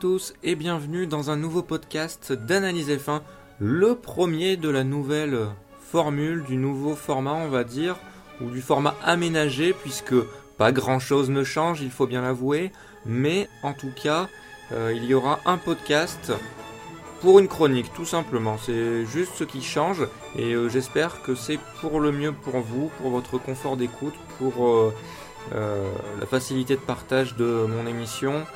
Tous et bienvenue dans un nouveau podcast d'Analyse F1, le premier de la nouvelle formule, du nouveau format on va dire, ou du format aménagé puisque pas grand chose ne change, il faut bien l'avouer, mais en tout cas euh, il y aura un podcast pour une chronique tout simplement, c'est juste ce qui change et euh, j'espère que c'est pour le mieux pour vous, pour votre confort d'écoute, pour euh, la facilité de partage de mon émission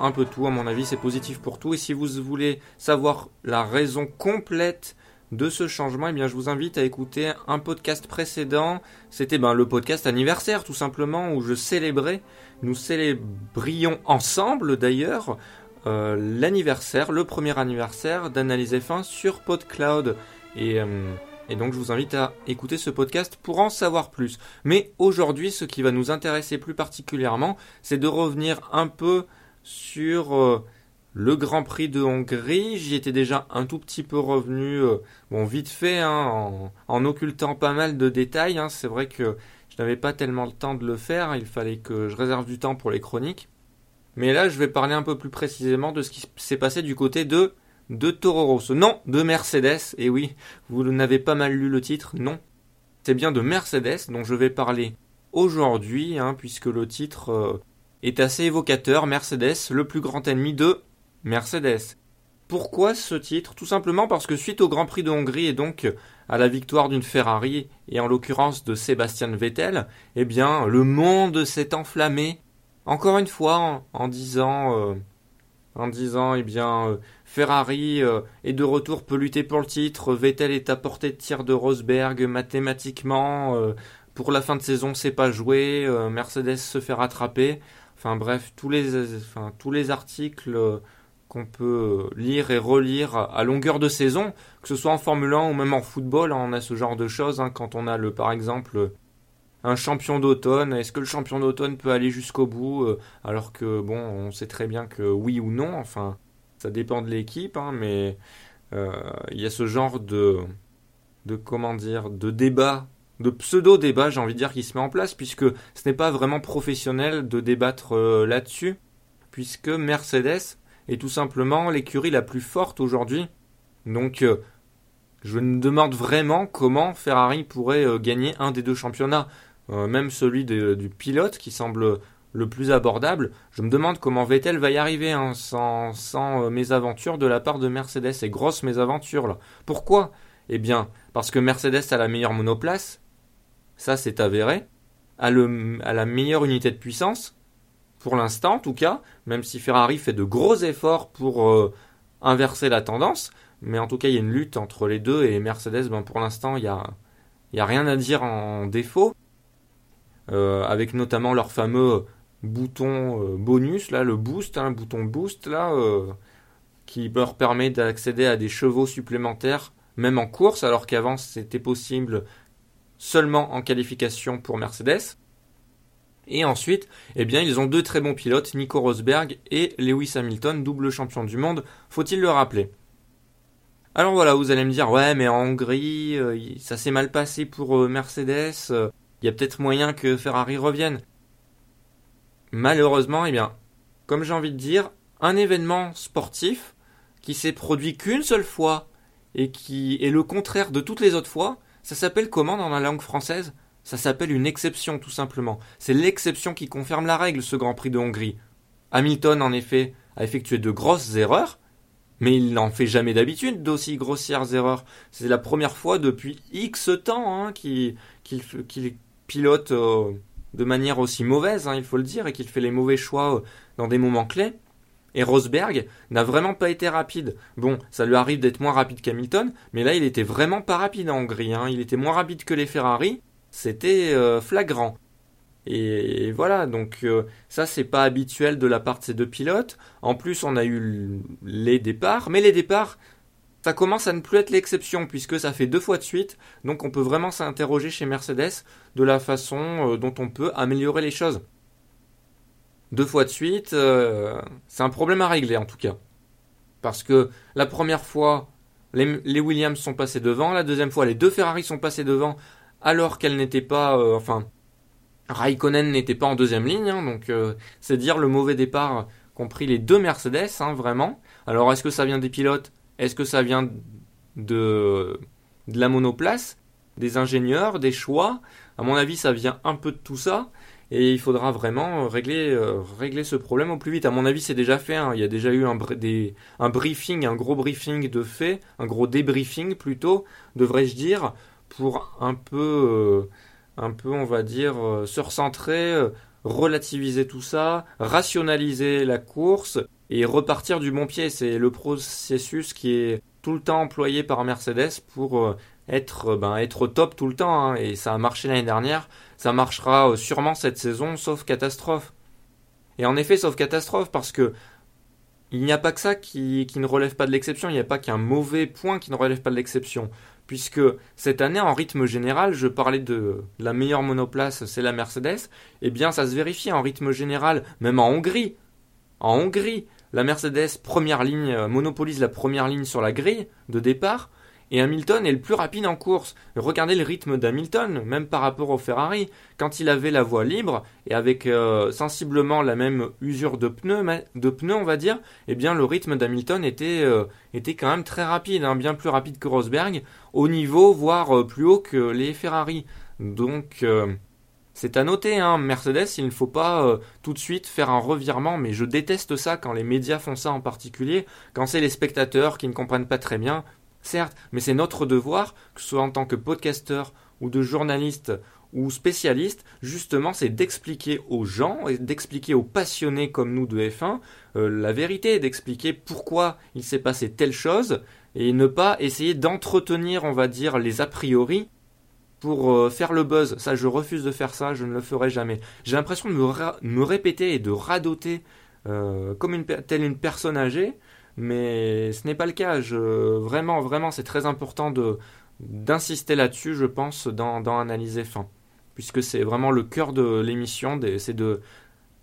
un peu tout. À mon avis, c'est positif pour tout. Et si vous voulez savoir la raison complète de ce changement, eh bien, je vous invite à écouter un podcast précédent. C'était ben, le podcast anniversaire, tout simplement, où je célébrais, nous célébrions ensemble d'ailleurs, euh, l'anniversaire, le premier anniversaire d'Analyse F1 sur PodCloud. Euh, et donc, je vous invite à écouter ce podcast pour en savoir plus. Mais aujourd'hui, ce qui va nous intéresser plus particulièrement, c'est de revenir un peu sur euh, le Grand Prix de Hongrie. J'y étais déjà un tout petit peu revenu, euh, bon vite fait, hein, en, occultant pas mal de détails. Hein. C'est vrai que je n'avais pas tellement le temps de le faire, il fallait que je réserve du temps pour les chroniques. Mais là, je vais parler un peu plus précisément de ce qui s'est passé du côté de de Toro Rosso. Non, de Mercedes. Et oui, vous n'avez pas mal lu le titre. Non, c'est bien de Mercedes dont je vais parler aujourd'hui, hein, puisque le titre euh, est assez évocateur, Mercedes, le plus grand ennemi de Mercedes. Pourquoi ce titre? Tout simplement parce que suite au Grand Prix de Hongrie et donc à la victoire d'une Ferrari et en l'occurrence de Sébastien Vettel, eh bien le monde s'est enflammé. Encore une fois en, disant euh, en disant eh bien euh, Ferrari euh, est de retour peut lutter pour le titre, Vettel est à portée de tir de Rosberg. Mathématiquement pour la fin de saison c'est pas joué, Mercedes se fait rattraper. Enfin bref, tous les, tous les articles euh, qu'on peut lire et relire à longueur de saison, que ce soit en Formule 1 ou même en football, hein, on a ce genre de choses. Hein, quand on a le, par exemple un champion d'automne, est-ce que le champion d'automne peut aller jusqu'au bout euh, Alors que bon, on sait très bien que oui ou non. Enfin, ça dépend de l'équipe, hein, mais euh, il y a ce genre de, de comment dire, de débat de pseudo-débat, j'ai envie de dire, qui se met en place, puisque ce n'est pas vraiment professionnel de débattre euh, là-dessus, puisque Mercedes est tout simplement l'écurie la plus forte aujourd'hui. Donc, euh, je me demande vraiment comment Ferrari pourrait euh, gagner un des deux championnats, même celui du pilote qui semble le plus abordable. Je me demande comment Vettel va y arriver hein, sans, sans mésaventures de la part de Mercedes, et grosses mésaventures là. Pourquoi? Eh bien, parce que Mercedes a la meilleure monoplace, ça c'est avéré, à, la meilleure unité de puissance, pour l'instant en tout cas, même si Ferrari fait de gros efforts pour euh, inverser la tendance, mais en tout cas il y a une lutte entre les deux et Mercedes, ben, pour l'instant il n'y a, y a rien à dire en défaut, euh, avec notamment leur fameux bouton euh, bonus, là, le boost, hein, bouton boost, là, qui leur permet d'accéder à des chevaux supplémentaires, même en course, alors qu'avant c'était possible seulement en qualification pour Mercedes. Et ensuite, eh bien, ils ont deux très bons pilotes, Nico Rosberg et Lewis Hamilton, double champion du monde, faut-il le rappeler. Alors voilà, vous allez me dire, ouais, mais en Hongrie, euh, ça s'est mal passé pour euh, Mercedes, euh, il y a peut-être moyen que Ferrari revienne. Malheureusement, eh bien, comme j'ai envie de dire, un événement sportif qui s'est produit qu'une seule fois et qui est le contraire de toutes les autres fois, ça s'appelle comment dans la langue française? Ça s'appelle une exception, tout simplement. C'est l'exception qui confirme la règle, ce Grand Prix de Hongrie. Hamilton, en effet, a effectué de grosses erreurs, mais il n'en fait jamais d'habitude d'aussi grossières erreurs. C'est la première fois depuis X temps hein, qu'il pilote euh, de manière aussi mauvaise, hein, il faut le dire, et qu'il fait les mauvais choix euh, dans des moments clés. Et Rosberg n'a vraiment pas été rapide. Bon, ça lui arrive d'être moins rapide qu'Hamilton, mais là il était vraiment pas rapide en Hongrie. Hein. Il était moins rapide que les Ferrari. C'était euh, flagrant. Et, voilà, donc euh, ça c'est pas habituel de la part de ces deux pilotes. En plus, on a eu les départs, mais les départs, ça commence à ne plus être l'exception puisque ça fait deux fois de suite. Donc on peut vraiment s'interroger chez Mercedes de la façon euh, dont on peut améliorer les choses deux fois de suite, euh, c'est un problème à régler en tout cas. Parce que la première fois, les, Williams sont passés devant, la deuxième fois, les deux Ferrari sont passés devant, alors qu'elles n'étaient pas, euh, enfin, Raikkonen n'était pas en deuxième ligne, hein, donc euh, c'est dire le mauvais départ compris les deux Mercedes, hein, vraiment. Alors est-ce que ça vient des pilotes? Est-ce que ça vient de, de la monoplace? Des ingénieurs Des choix? À mon avis, ça vient un peu de tout ça. Et il faudra vraiment régler, euh, régler ce problème au plus vite. À mon avis, c'est déjà fait. Hein. Il y a déjà eu un, un briefing, un gros briefing de fait, un gros débriefing plutôt, devrais-je dire, pour un peu, euh, un peu, on va dire, euh, se recentrer, relativiser tout ça, rationaliser la course et repartir du bon pied. C'est le processus qui est tout le temps employé par Mercedes pour être, ben, être top tout le temps. Hein. Et ça a marché l'année dernière. Ça marchera euh, sûrement cette saison, sauf catastrophe. Et en effet, sauf catastrophe, parce que il n'y a pas que ça qui, ne relève pas de l'exception, il n'y a pas qu'un mauvais point qui ne relève pas de l'exception. Puisque cette année, en rythme général, je parlais de la meilleure monoplace, c'est la Mercedes, eh bien ça se vérifie en rythme général, même en Hongrie. En Hongrie, la Mercedes première ligne euh, monopolise la première ligne sur la grille de départ, et Hamilton est le plus rapide en course. Regardez le rythme d'Hamilton, même par rapport au Ferrari. Quand il avait la voie libre et avec euh, sensiblement la même usure de pneus, on va dire, eh bien le rythme d'Hamilton était, euh, était quand même très rapide, hein, bien plus rapide que Rosberg, au niveau voire euh, plus haut que les Ferrari. Donc c'est à noter, hein, Mercedes, il ne faut pas tout de suite faire un revirement, mais je déteste ça quand les médias font ça en particulier, quand c'est les spectateurs qui ne comprennent pas très bien, certes, mais c'est notre devoir, que ce soit en tant que podcasteur ou de journaliste ou spécialiste, justement, c'est d'expliquer aux gens et d'expliquer aux passionnés comme nous de F1 euh, la vérité, d'expliquer pourquoi il s'est passé telle chose et ne pas essayer d'entretenir, on va dire, les a priori pour euh, faire le buzz. Ça, je refuse de faire ça, je ne le ferai jamais. J'ai l'impression de me, répéter et de radoter euh, comme une, telle une personne âgée mais ce n'est pas le cas. vraiment, vraiment, c'est très important d'insister là-dessus, je pense, dans, dans Analyser fin, puisque c'est vraiment le cœur de l'émission, c'est de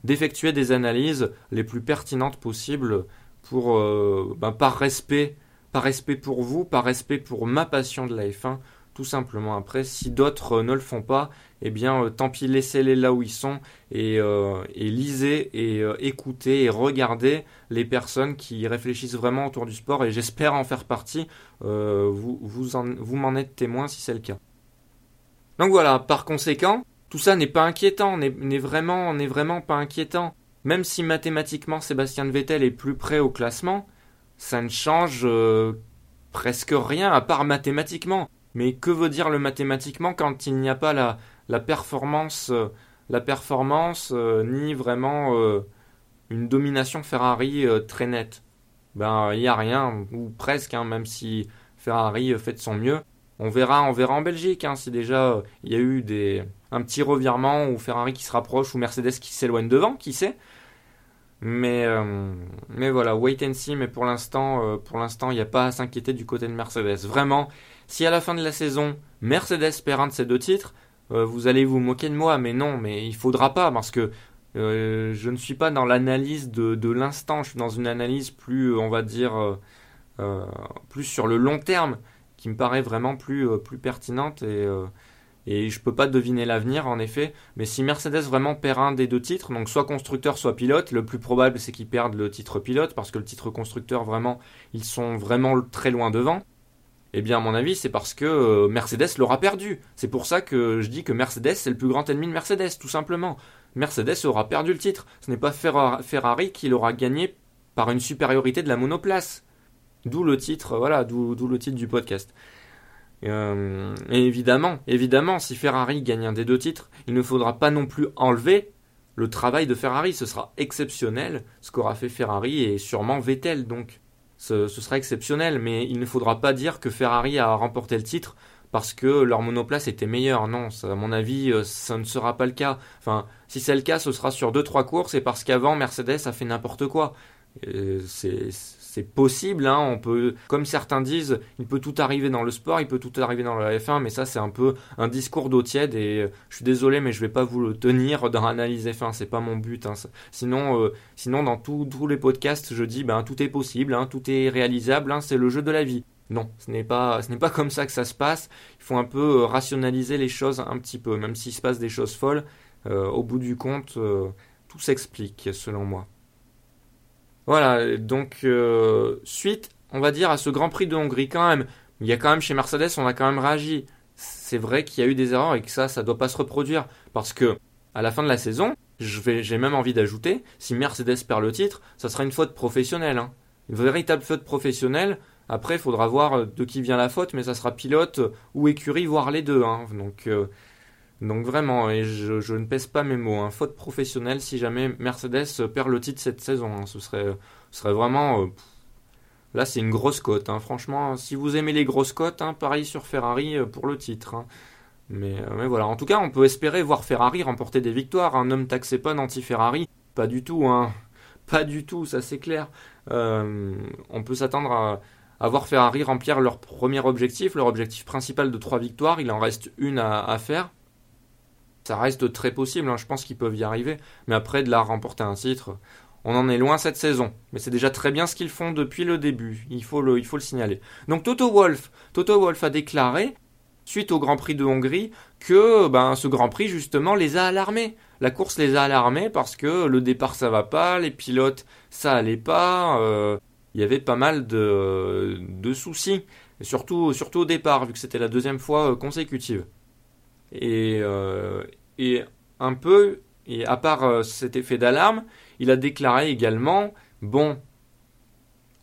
d'effectuer des analyses les plus pertinentes possibles euh, ben, par respect, par respect pour vous, par respect pour ma passion de la F1, tout simplement. Après, si d'autres ne le font pas, eh bien, euh, tant pis, laissez-les là où ils sont et, euh, lisez et euh, écoutez et regardez les personnes qui réfléchissent vraiment autour du sport et j'espère en faire partie. vous, vous, m'en êtes témoin si c'est le cas. Donc voilà, par conséquent, tout ça n'est pas inquiétant, n'est vraiment, n'est vraiment pas inquiétant. Même si mathématiquement Sébastien Vettel est plus près au classement, ça ne change presque rien à part mathématiquement. Mais que veut dire le mathématiquement quand il n'y a pas la, performance, euh, la performance euh, ni vraiment euh, une domination Ferrari très nette? Ben il n'y a rien ou presque, hein, même si Ferrari fait de son mieux. On verra, on verra en Belgique hein, si déjà il y a eu des un petit revirement ou Ferrari qui se rapproche ou Mercedes qui s'éloigne devant, qui sait? Mais, mais voilà, wait and see. Mais pour l'instant, pour l'instant, il n'y a pas à s'inquiéter du côté de Mercedes. Vraiment, si à la fin de la saison, Mercedes perd un de ces deux titres, euh, vous allez vous moquer de moi, mais non, mais il faudra pas parce que euh, je ne suis pas dans l'analyse de, l'instant, je suis dans une analyse plus, on va dire, euh, plus sur le long terme, qui me paraît vraiment plus, pertinente et, et je peux pas deviner l'avenir en effet. Mais si Mercedes vraiment perd un des deux titres, donc soit constructeur, soit pilote, le plus probable c'est qu'ils perdent le titre pilote parce que le titre constructeur vraiment, ils sont vraiment très loin devant. Eh bien, à mon avis, c'est parce que euh, Mercedes l'aura perdu. C'est pour ça que je dis que Mercedes, c'est le plus grand ennemi de Mercedes, tout simplement. Mercedes aura perdu le titre. Ce n'est pas Ferrari qui l'aura gagné par une supériorité de la monoplace. D'où le titre, voilà, d'où le titre du podcast. Euh, et évidemment, évidemment, si Ferrari gagne un des deux titres, il ne faudra pas non plus enlever le travail de Ferrari. Ce sera exceptionnel ce qu'aura fait Ferrari et sûrement Vettel donc ce, sera exceptionnel, mais il ne faudra pas dire que Ferrari a remporté le titre parce que leur monoplace était meilleure. Non, à mon avis, euh, ça ne sera pas le cas. Enfin, si c'est le cas, ce sera sur 2-3 courses et parce qu'avant, Mercedes a fait n'importe quoi. C'est c'est possible, hein, on peut, comme certains disent, il peut tout arriver dans le sport, il peut tout arriver dans la F1, mais ça c'est un peu un discours d'eau tiède et euh, je suis désolé, mais je vais pas vous le tenir dans l'analyse F1, c'est pas mon but. Hein. Sinon, euh, sinon dans tous les podcasts, je dis ben tout est possible, hein, tout est réalisable, c'est le jeu de la vie. Non, ce n'est pas, ce n'est pas comme ça que ça se passe. Il faut un peu euh, rationaliser les choses un petit peu, même s'il se passe des choses folles. au bout du compte, tout s'explique, selon moi. Voilà, donc suite, on va dire, à ce Grand Prix de Hongrie quand même. Il y a quand même chez Mercedes, on a quand même réagi. C'est vrai qu'il y a eu des erreurs et que ça, ça doit pas se reproduire. Parce que, à la fin de la saison, j'ai même envie d'ajouter, si Mercedes perd le titre, ça sera une faute professionnelle. Hein. Une véritable faute professionnelle. Après, il faudra voir de qui vient la faute, mais ça sera pilote ou écurie, voire les deux. Hein. Donc, euh, donc vraiment, et je, ne pèse pas mes mots. Hein. Faute professionnelle si jamais Mercedes perd le titre cette saison. Hein. Ce, serait, ce serait vraiment... Euh, là, c'est une grosse cote. Franchement, si vous aimez les grosses cotes, pareil sur Ferrari euh, pour le titre. Mais, mais, voilà, en tout cas, on peut espérer voir Ferrari remporter des victoires. Un homme taxé pas anti-Ferrari, pas du tout. Hein. Pas du tout, ça c'est clair. Euh, on peut s'attendre à, voir Ferrari remplir leur premier objectif, leur objectif principal de trois victoires. Il en reste une à, faire. Ça reste très possible, hein. je pense qu'ils peuvent y arriver. Mais après, de la remporter un titre, on en est loin cette saison. Mais c'est déjà très bien ce qu'ils font depuis le début. Il faut le, signaler. Donc Toto Wolf, Toto a déclaré suite au Grand Prix de Hongrie que ben, ce Grand Prix justement les a alarmés. La course les a alarmés parce que le départ ça va pas, les pilotes ça allait pas, euh, il y avait pas mal de, soucis, surtout, surtout au départ vu que c'était la deuxième fois euh, consécutive. Et, euh, et un peu, et à part cet effet d'alarme, il a déclaré également, bon,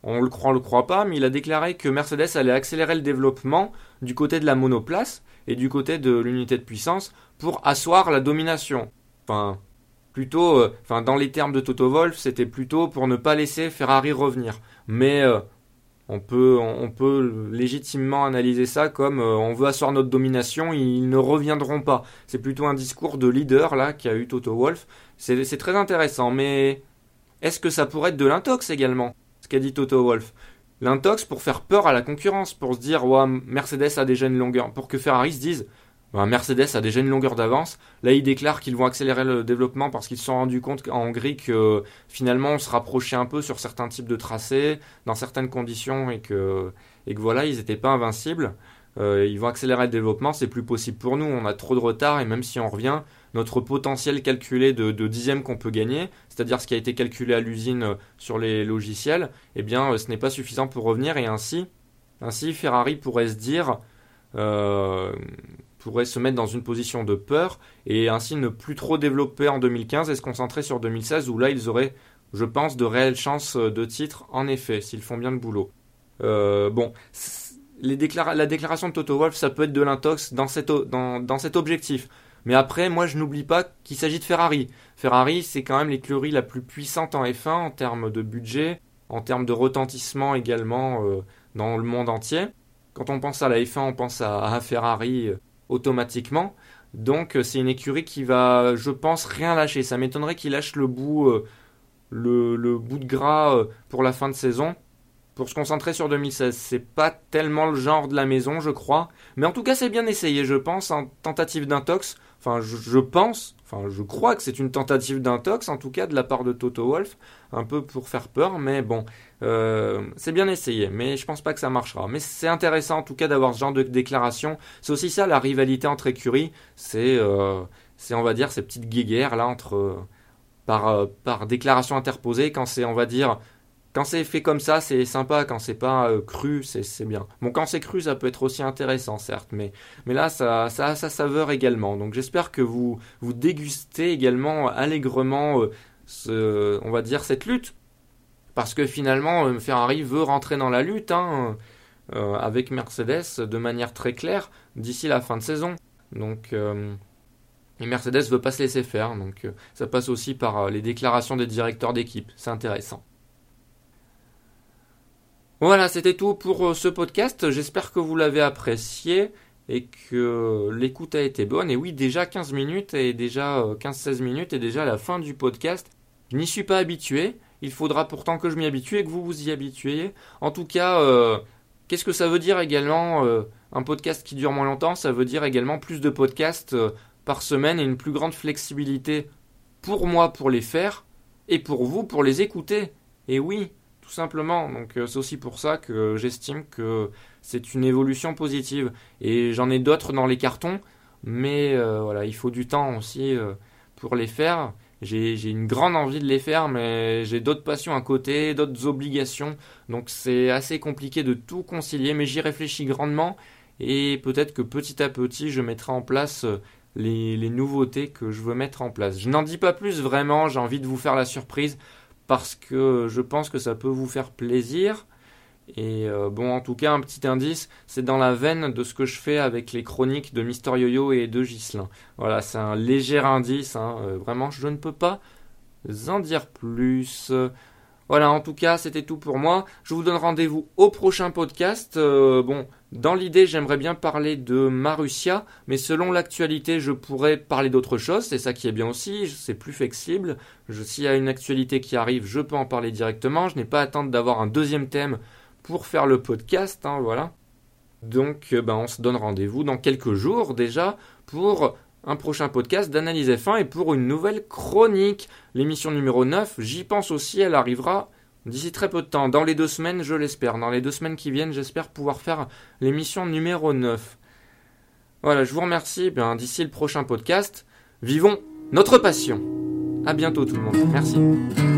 on le croit, on le croit pas, mais il a déclaré que Mercedes allait accélérer le développement du côté de la monoplace et du côté de l'unité de puissance pour asseoir la domination. Enfin, plutôt, euh, enfin, dans les termes de Toto Wolff, c'était plutôt pour ne pas laisser Ferrari revenir. Mais euh, on, peut, légitimement analyser ça comme euh, on veut asseoir notre domination, ils ne reviendront pas. C'est plutôt un discours de leader là qu'a eu Toto Wolff. C'est très intéressant, mais est-ce que ça pourrait être de l'intox également Ce qu'a dit Toto Wolff? L'intox pour faire peur à la concurrence, pour se dire ouais, Mercedes a déjà une longueur, pour que Ferrari se dise Mercedes a déjà une longueur d'avance. Là, ils déclarent qu'ils vont accélérer le développement parce qu'ils se sont rendus compte en Hongrie que finalement on se rapprochait un peu sur certains types de tracés, dans certaines conditions, et que, et que voilà, ils n'étaient pas invincibles. Euh, ils vont accélérer le développement, c'est plus possible pour nous, on a trop de retard, et même si on revient, notre potentiel calculé de, de dixième qu'on peut gagner, c'est-à-dire ce qui a été calculé à l'usine euh, sur les logiciels, eh bien euh, ce n'est pas suffisant pour revenir et ainsi, ainsi Ferrari pourrait se dire, pourrait se mettre dans une position de peur et ainsi ne plus trop développer en 2015 et se concentrer sur 2016 où là ils auraient, je pense, de réelles chances de titre en effet s'ils font bien le boulot. bon, les la déclaration de Toto Wolff, ça peut être de l'intox dans, cet objectif. Mais après, moi, je n'oublie pas qu'il s'agit de Ferrari. Ferrari, c'est quand même l'écurie la plus puissante en F1 en termes de budget, en termes de retentissement également euh, dans le monde entier. Quand on pense à la F1, on pense à, Ferrari euh, automatiquement. Donc, euh, c'est une écurie qui va, je pense, rien lâcher. Ça m'étonnerait qu'il lâche le bout, le, le, bout de gras pour la fin de saison pour se concentrer sur 2016. C'est pas tellement le genre de la maison, je crois. Mais en tout cas, c'est bien essayé, je pense, en tentative d'intox. Enfin, je, pense, enfin, je crois que c'est une tentative d'intox, en tout cas de la part de Toto Wolf, un peu pour faire peur, mais bon, euh, c'est bien essayé, mais je pense pas que ça marchera. Mais c'est intéressant en tout cas d'avoir ce genre de déclaration. C'est aussi ça la rivalité entre écuries, c'est, euh, on va dire ces petites guéguerres là entre euh, par par déclaration interposée quand c'est on va dire quand c'est fait comme ça, c'est sympa. Quand c'est pas euh, cru, c'est bien. Bon, quand c'est cru, ça peut être aussi intéressant, certes, mais, là, ça, ça a sa saveur également. Donc, j'espère que vous, dégustez également allègrement, euh, ce, on va dire, cette lutte. Parce que finalement, euh, Ferrari veut rentrer dans la lutte hein, avec Mercedes de manière très claire d'ici la fin de saison. Donc, et Mercedes veut pas se laisser faire. Donc, ça passe aussi par les déclarations des directeurs d'équipe. C'est intéressant. Voilà, c'était tout pour euh, ce podcast. J'espère que vous l'avez apprécié et que l'écoute a été bonne. Et oui, déjà 15 minutes et déjà 15-16 euh, minutes et déjà la fin du podcast. Je n'y suis pas habitué. Il faudra pourtant que je m'y habitue et que vous vous y habituiez. En tout cas, euh, qu'est-ce que ça veut dire également un podcast qui dure moins longtemps? Ça veut dire également plus de podcasts par semaine et une plus grande flexibilité pour moi pour les faire et pour vous pour les écouter. Et oui, tout simplement. Donc euh, c'est aussi pour ça que j'estime que c'est une évolution positive. Et j'en ai d'autres dans les cartons, mais euh, voilà, il faut du temps aussi euh, pour les faire. j'ai une grande envie de les faire, mais j'ai d'autres passions à côté, d'autres obligations. Donc c'est assez compliqué de tout concilier, mais j'y réfléchis grandement. Et peut-être que petit à petit, je mettrai en place les nouveautés que je veux mettre en place. Je n'en dis pas plus vraiment, j'ai envie de vous faire la surprise parce que je pense que ça peut vous faire plaisir. Et euh, bon, en tout cas, un petit indice, c'est dans la veine de ce que je fais avec les chroniques de Mister Yo-Yo et de Gislin. Voilà, c'est un léger indice, hein, euh, vraiment, je ne peux pas en dire plus. Voilà, en tout cas, c'était tout pour moi. Je vous donne rendez-vous au prochain podcast. Euh, bon, dans l'idée, j'aimerais bien parler de Marussia, mais selon l'actualité, je pourrais parler d'autre chose. C'est ça qui est bien aussi, c'est plus flexible. S'il y a une actualité qui arrive, je peux en parler directement. Je n'ai pas à attendre d'avoir un deuxième thème pour faire le podcast, hein, voilà. Donc, euh, ben, on se donne rendez-vous dans quelques jours déjà pour un prochain podcast d'analyse F1 et pour une nouvelle chronique. L'émission numéro 9, j'y pense aussi, elle arrivera d'ici très peu de temps. Dans les deux semaines, je l'espère. Dans les deux semaines qui viennent, j'espère pouvoir faire l'émission numéro 9. Voilà, je vous remercie. Bien, d'ici le prochain podcast, vivons notre passion. À bientôt tout le monde. Merci.